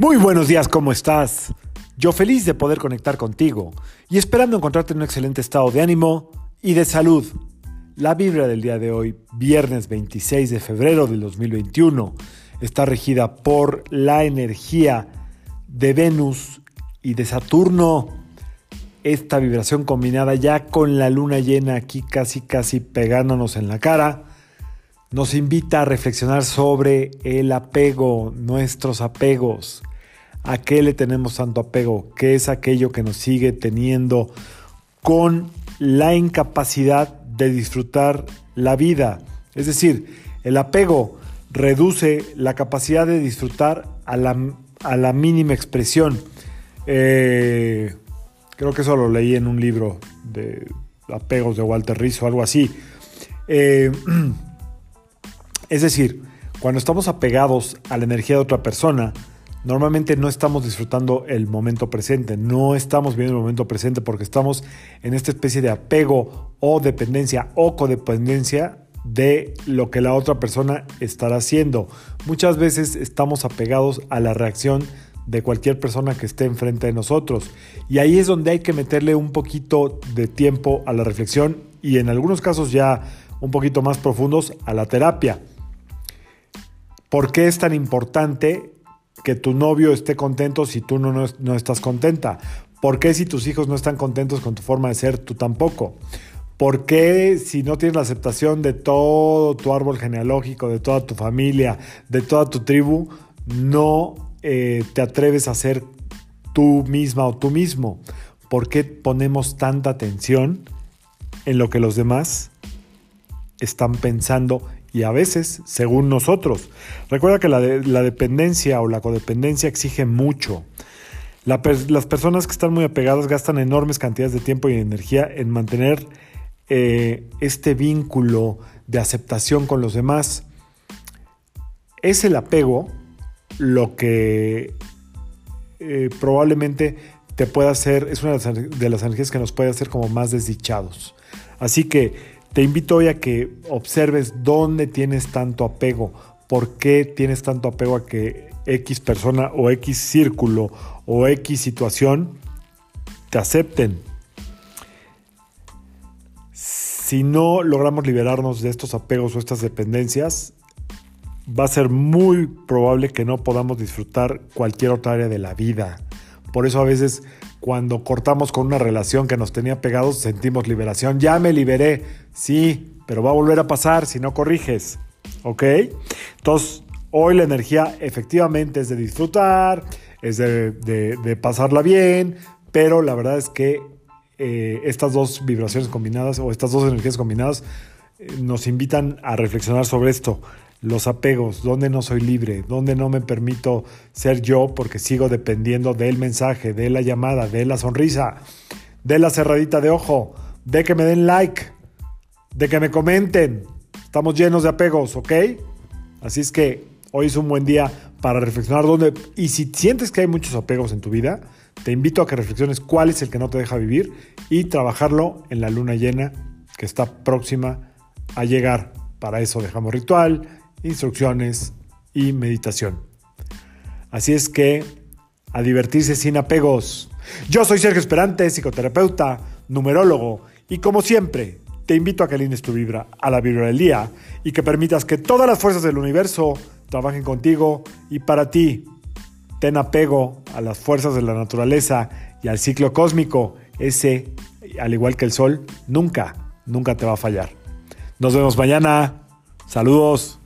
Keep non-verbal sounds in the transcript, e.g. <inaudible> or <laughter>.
Muy buenos días, ¿cómo estás? Yo feliz de poder conectar contigo y esperando encontrarte en un excelente estado de ánimo y de salud. La vibra del día de hoy, viernes 26 de febrero del 2021, está regida por la energía de Venus y de Saturno. Esta vibración combinada ya con la luna llena aquí casi casi pegándonos en la cara, nos invita a reflexionar sobre el apego, nuestros apegos. ¿A qué le tenemos tanto apego? ¿Qué es aquello que nos sigue teniendo con la incapacidad de disfrutar la vida? Es decir, el apego reduce la capacidad de disfrutar a la, a la mínima expresión. Eh, creo que eso lo leí en un libro de apegos de Walter Rizzo, algo así. Eh, <clears throat> es decir, cuando estamos apegados a la energía de otra persona, normalmente no estamos disfrutando el momento presente, no estamos viendo el momento presente porque estamos en esta especie de apego o dependencia o codependencia de lo que la otra persona estará haciendo. Muchas veces estamos apegados a la reacción de cualquier persona que esté enfrente de nosotros. Y ahí es donde hay que meterle un poquito de tiempo a la reflexión y en algunos casos ya un poquito más profundos a la terapia. ¿Por qué es tan importante que tu novio esté contento si tú no, no, estás contenta? ¿Por qué si tus hijos no están contentos con tu forma de ser, tú tampoco? ¿Por qué si no tienes la aceptación de todo tu árbol genealógico, de toda tu familia, de toda tu tribu, no eh, te atreves a ser tú misma o tú mismo? ¿Por qué ponemos tanta atención en lo que los demás están pensando y a veces según nosotros. Recuerda que la, dependencia o la codependencia exige mucho. las personas que están muy apegadas gastan enormes cantidades de tiempo y energía en mantener eh, este vínculo de aceptación con los demás. Es el apego lo que eh, probablemente te pueda hacer, es una de las energías que nos puede hacer como más desdichados. Así que te invito hoy a que observes dónde tienes tanto apego, por qué tienes tanto apego a que X persona o X círculo o X situación te acepten. Si no logramos liberarnos de estos apegos o estas dependencias, va a ser muy probable que no podamos disfrutar cualquier otra área de la vida. Por eso a veces cuando cortamos con una relación que nos tenía pegados, sentimos liberación. Ya me liberé, sí, pero va a volver a pasar si no corriges. ¿Ok? Entonces, hoy la energía efectivamente es de disfrutar, es de, pasarla bien, pero la verdad es que eh, estas dos vibraciones combinadas o estas dos energías combinadas eh, nos invitan a reflexionar sobre esto los apegos, donde no soy libre, donde no me permito ser yo porque sigo dependiendo del mensaje, de la llamada, de la sonrisa, de la cerradita de ojo, de que me den like, de que me comenten. Estamos llenos de apegos, ¿ok? Así es que hoy es un buen día para reflexionar dónde... Y si sientes que hay muchos apegos en tu vida, te invito a que reflexiones cuál es el que no te deja vivir y trabajarlo en la luna llena que está próxima a llegar. Para eso dejamos ritual, instrucciones y meditación. Así es que a divertirse sin apegos. Yo soy Sergio Esperante, psicoterapeuta, numerólogo, y como siempre, te invito a que alines tu vibra a la vibra del día y que permitas que todas las fuerzas del universo trabajen contigo y para ti. Ten apego a las fuerzas de la naturaleza y al ciclo cósmico. Ese, al igual que el sol, nunca, nunca te va a fallar. Nos vemos mañana. Saludos.